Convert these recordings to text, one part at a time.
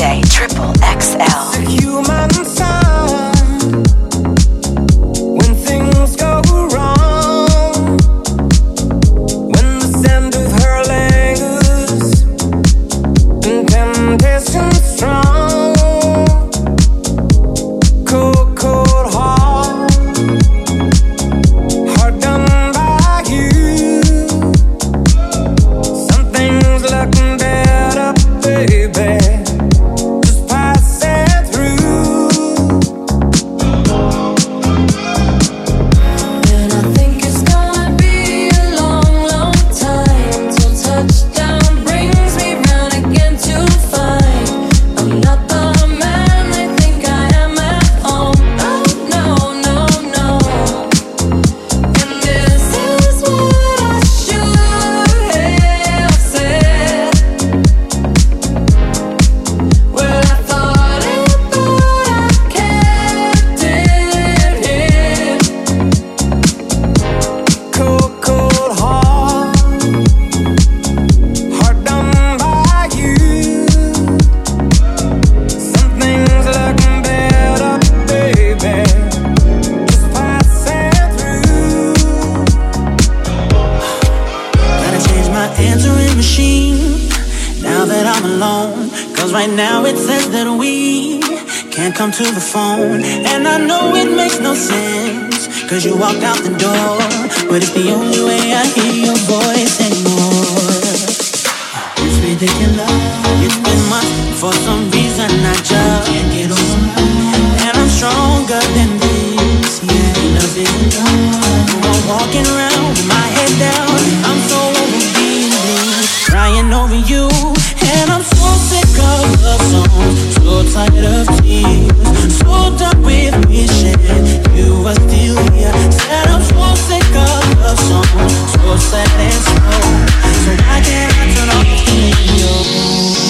Triple X come to the phone. And I know it makes no sense, cause you walked out the door. But it's the only way I hear your voice anymore. It's ridiculous. It's been months, for some reason I just can't get over. And I'm stronger than this, yeah. Nothing I'm walking around with my head down. I'm so over being crying over you. And I'm so sick of love songs, so tired of tears so done with wishing you are still here. Said I'm so sick of love songs, so sad and slow. So can't turn off the radio?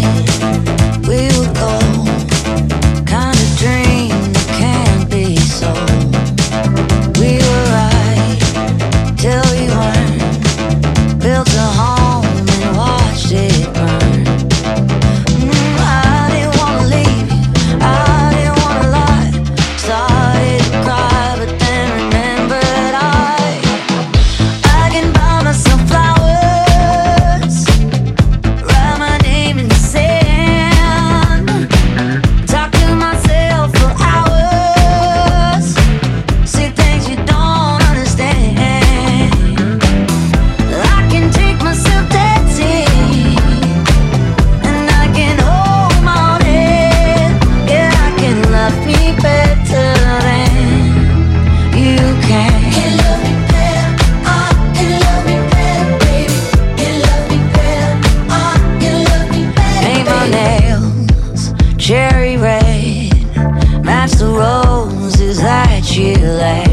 realize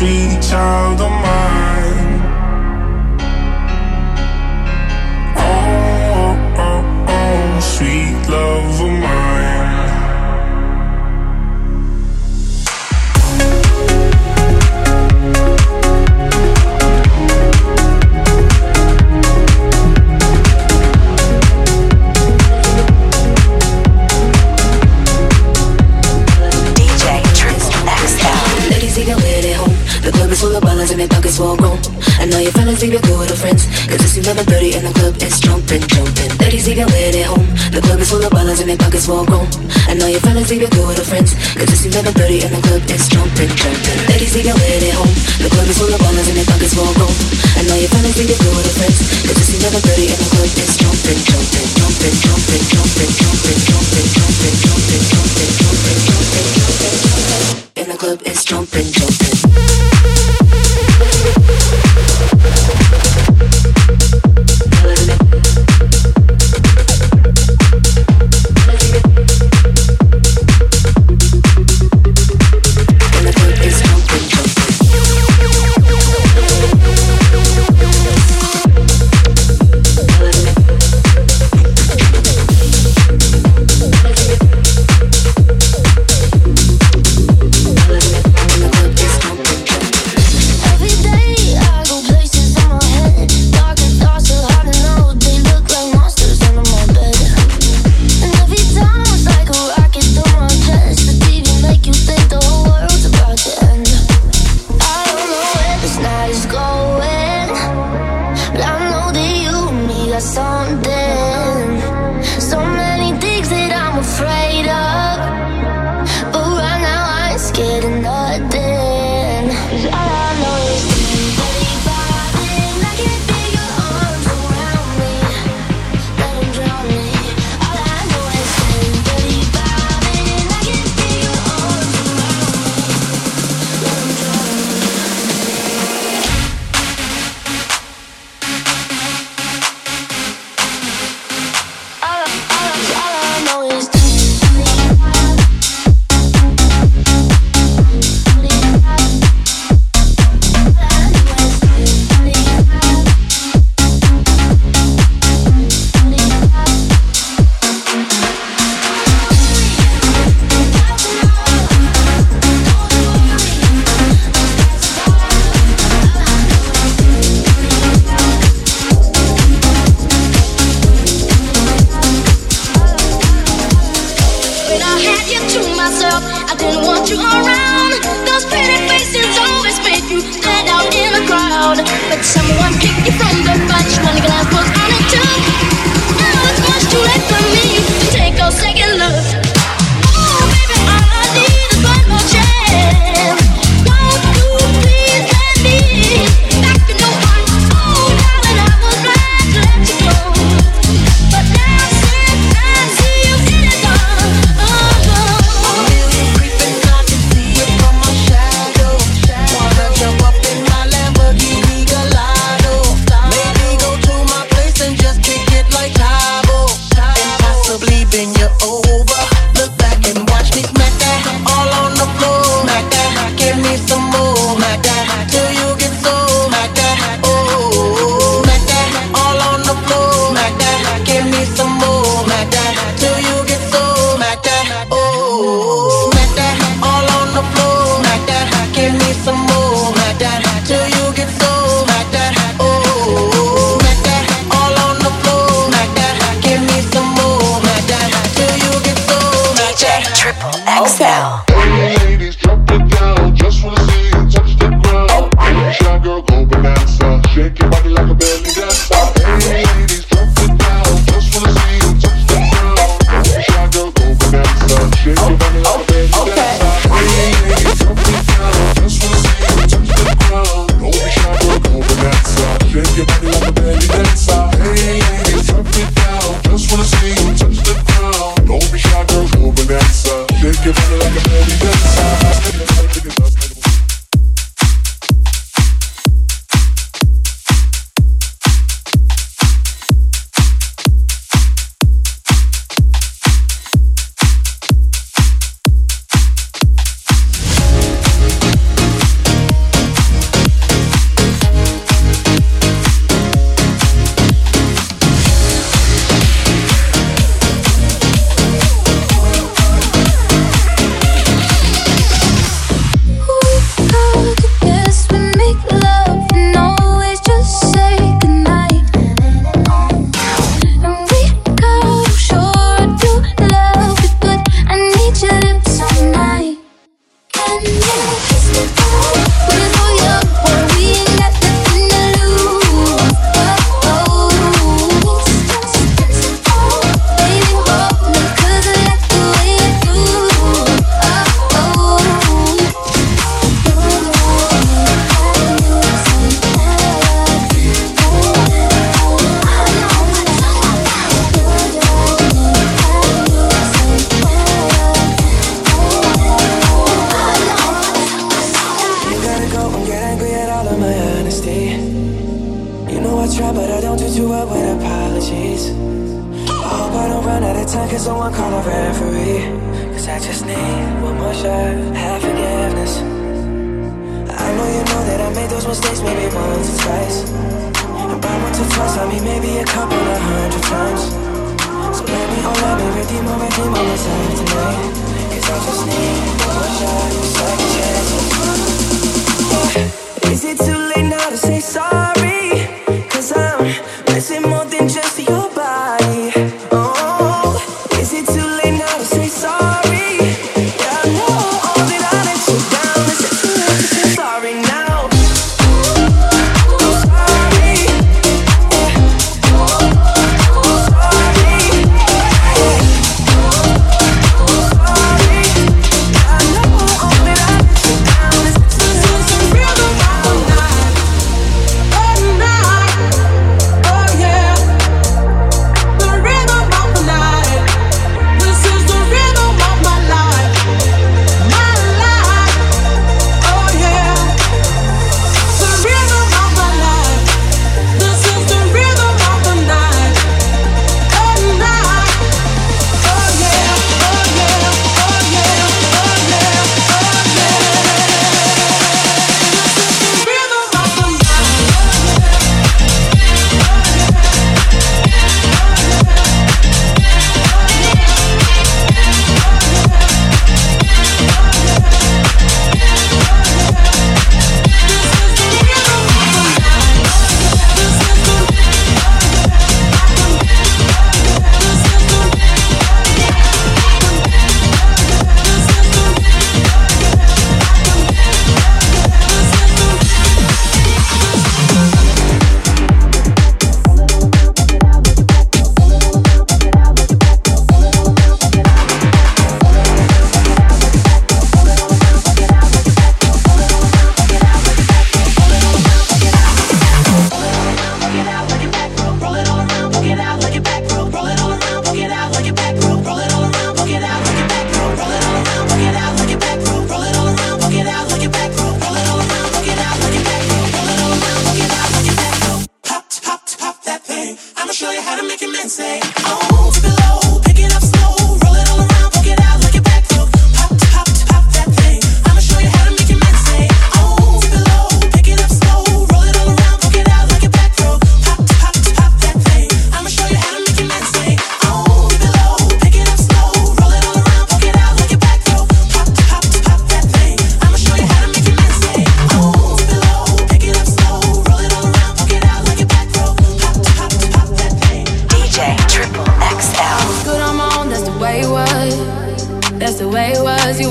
Free times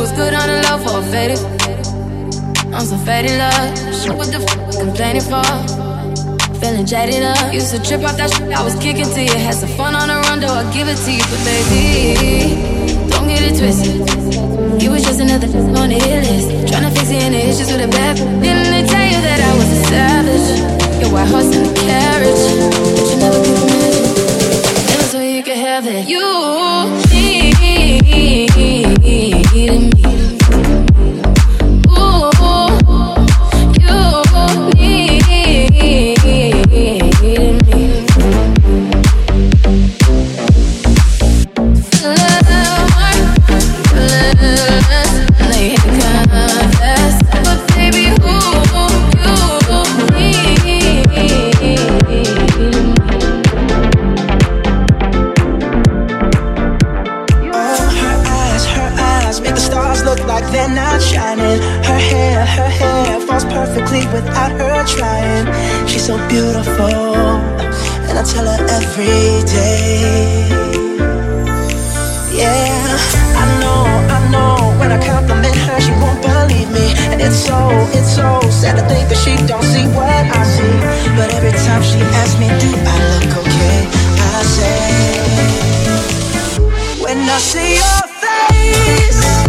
was good on the low for a faded. I'm so faded, love. Shit, what the fuck complaining for? Feeling jaded up. Used to trip off that shit I was kicking to you. Had some fun on the run, though I give it to you. But baby, don't get it twisted. You was just another on the hit list. Trying to fix any issues with a bad. Didn't they tell you that I was a savage? Your white horse in a carriage. But you never could imagine. Never so you could have it. You need me. me without her trying. She's so beautiful, and I tell her every day. Yeah, I know, I know. When I compliment her, she won't believe me, and it's so, it's so sad to think that she don't see what I see. But every time she asks me, do I look okay? I say, when I see your face.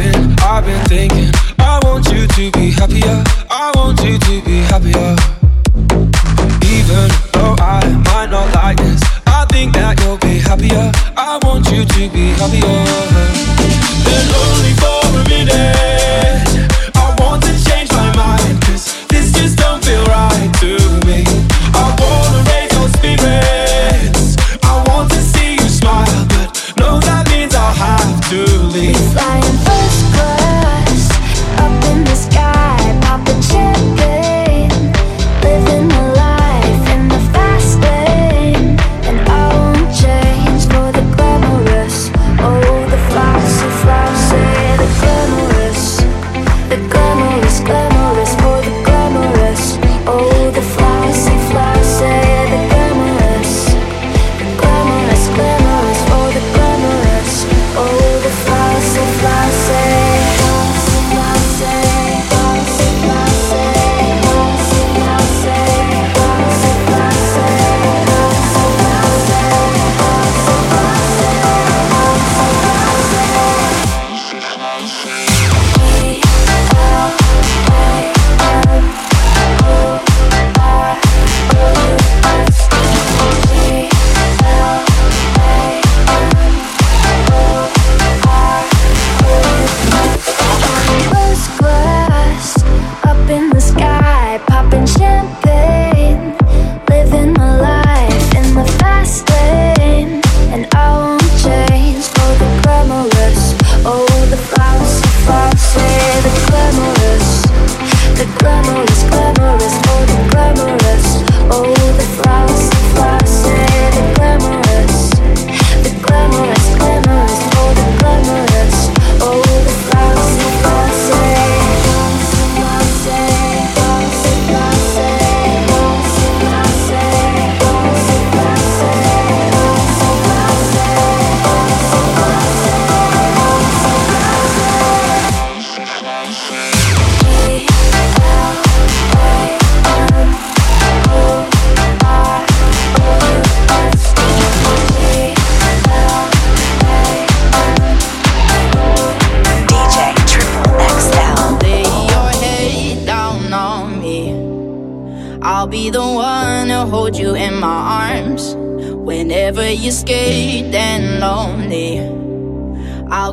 been, I've been thinking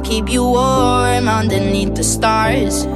keep you warm underneath the stars.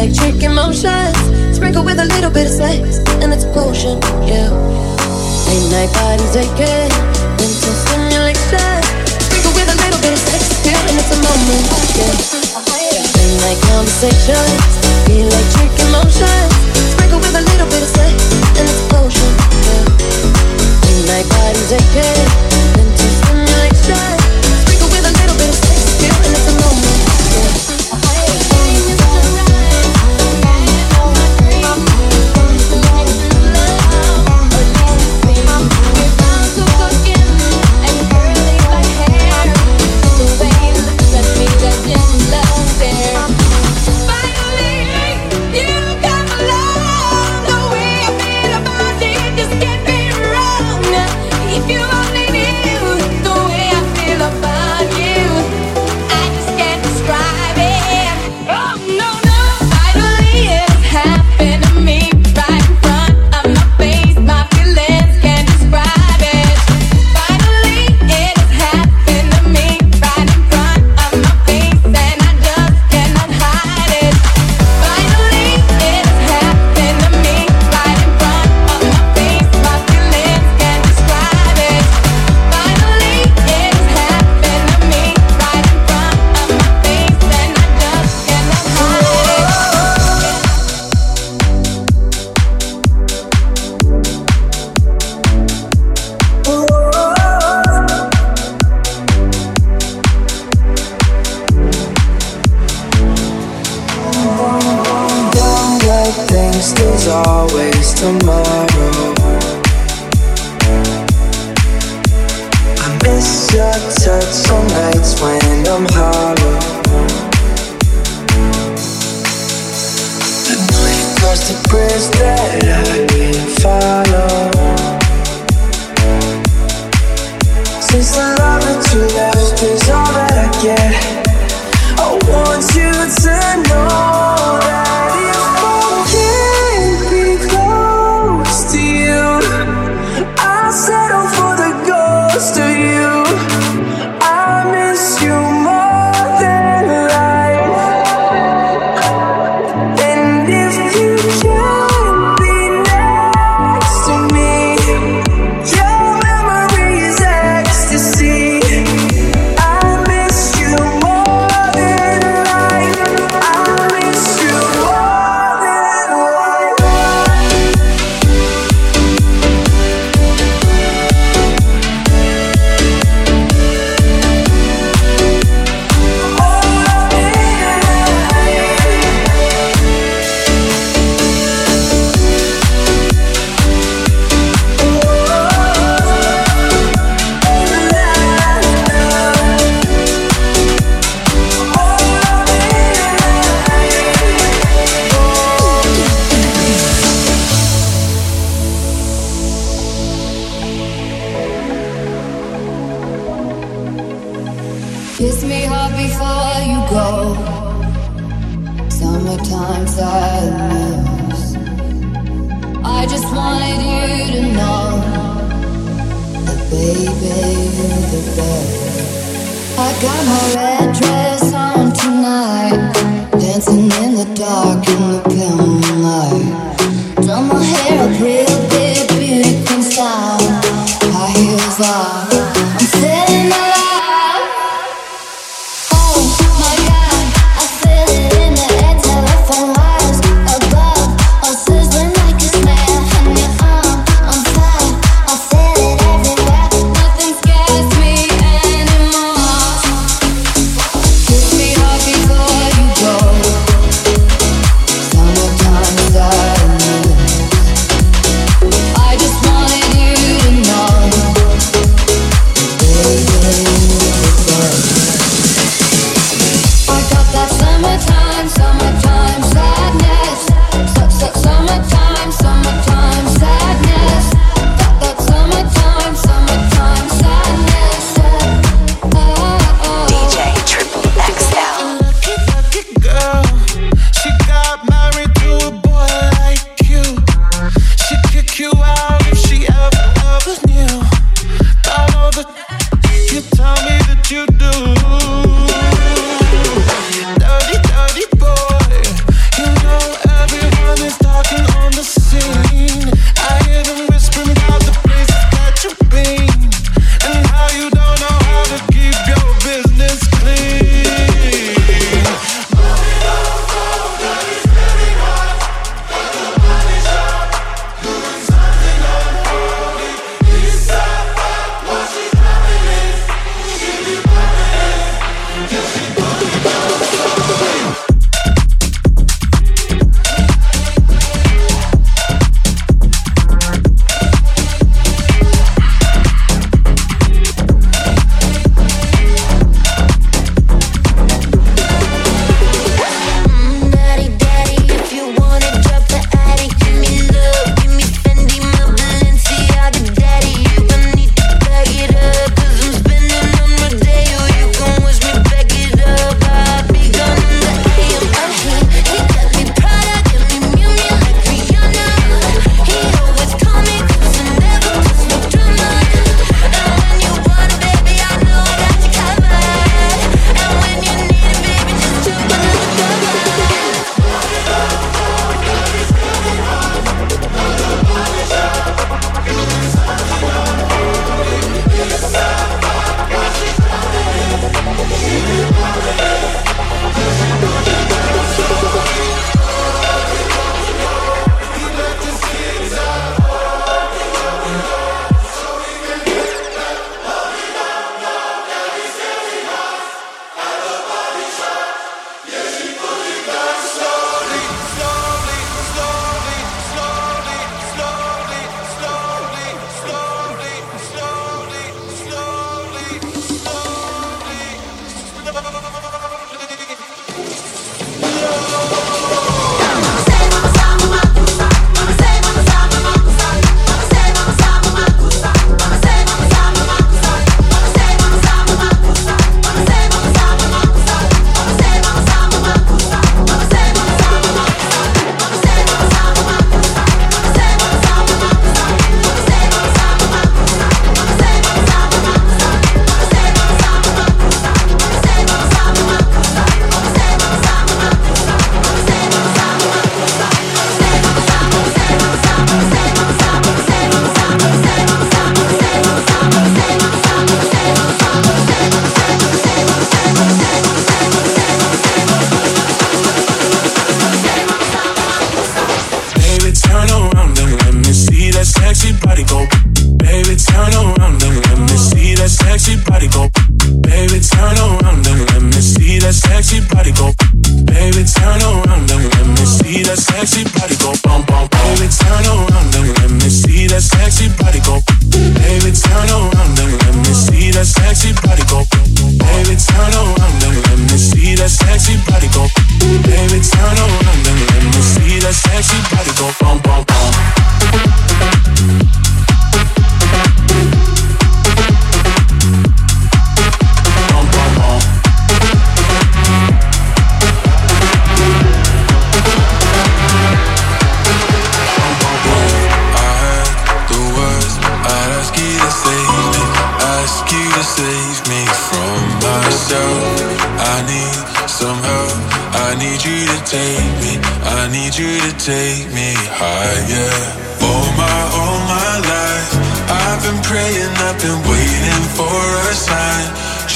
electric emotions. Sprinkle with a little bit of sex and it's potion, yeah. Late night bodies aching, mental stimulation. Sprinkle with a little bit of sex, yeah, and it's a moment, yeah. Late night conversations, electric emotions. Sprinkle with a little bit of sex and it's potion, yeah. Late night bodies aching, mental stimulation. Dark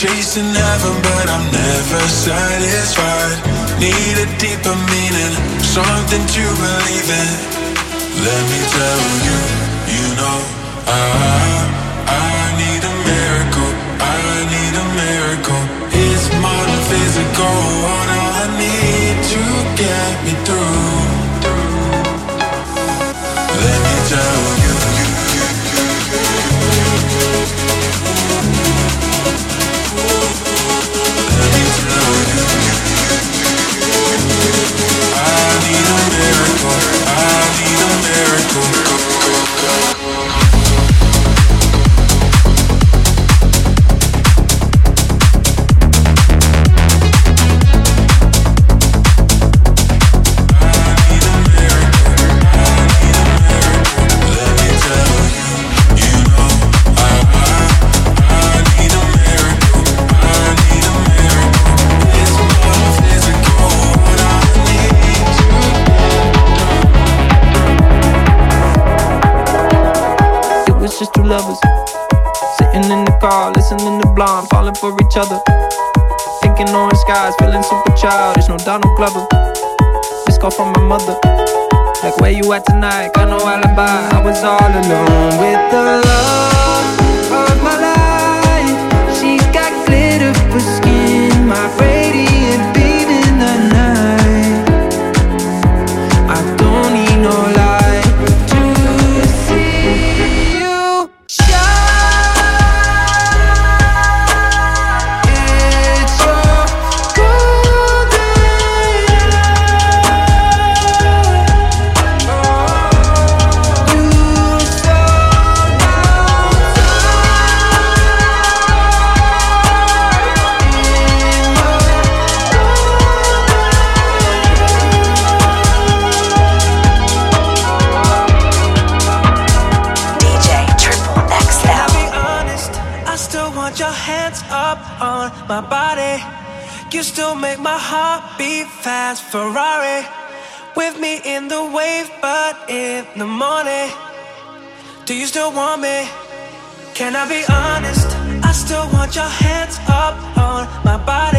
chasing heaven, but I'm never satisfied. Need a deeper meaning, something to believe in. Let me tell you, you know, I, I need a miracle. I need a miracle. It's my physical, what I need to get me through. miracle. I need a miracle. Go, go, go. falling for each other. Thinking orange skies, feeling super childish, no Donald Glover. This call from my mother. Like, where you at tonight? Got no alibi. I was all alone with the love of my life. in the morning. Do you still want me? Can I be honest? I still want your hands up on my body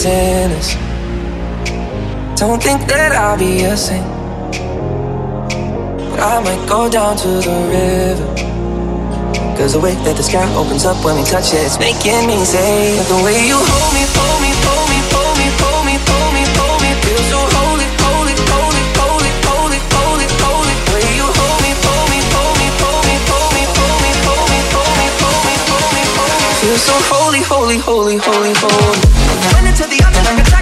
sinners. Don't think that I'll be a saint. But I might go down to the river. Cause the way that the sky opens up when we touch it, it's making me say, the way you hold me, hold me, hold me. so holy, holy, holy, holy, holy. The like a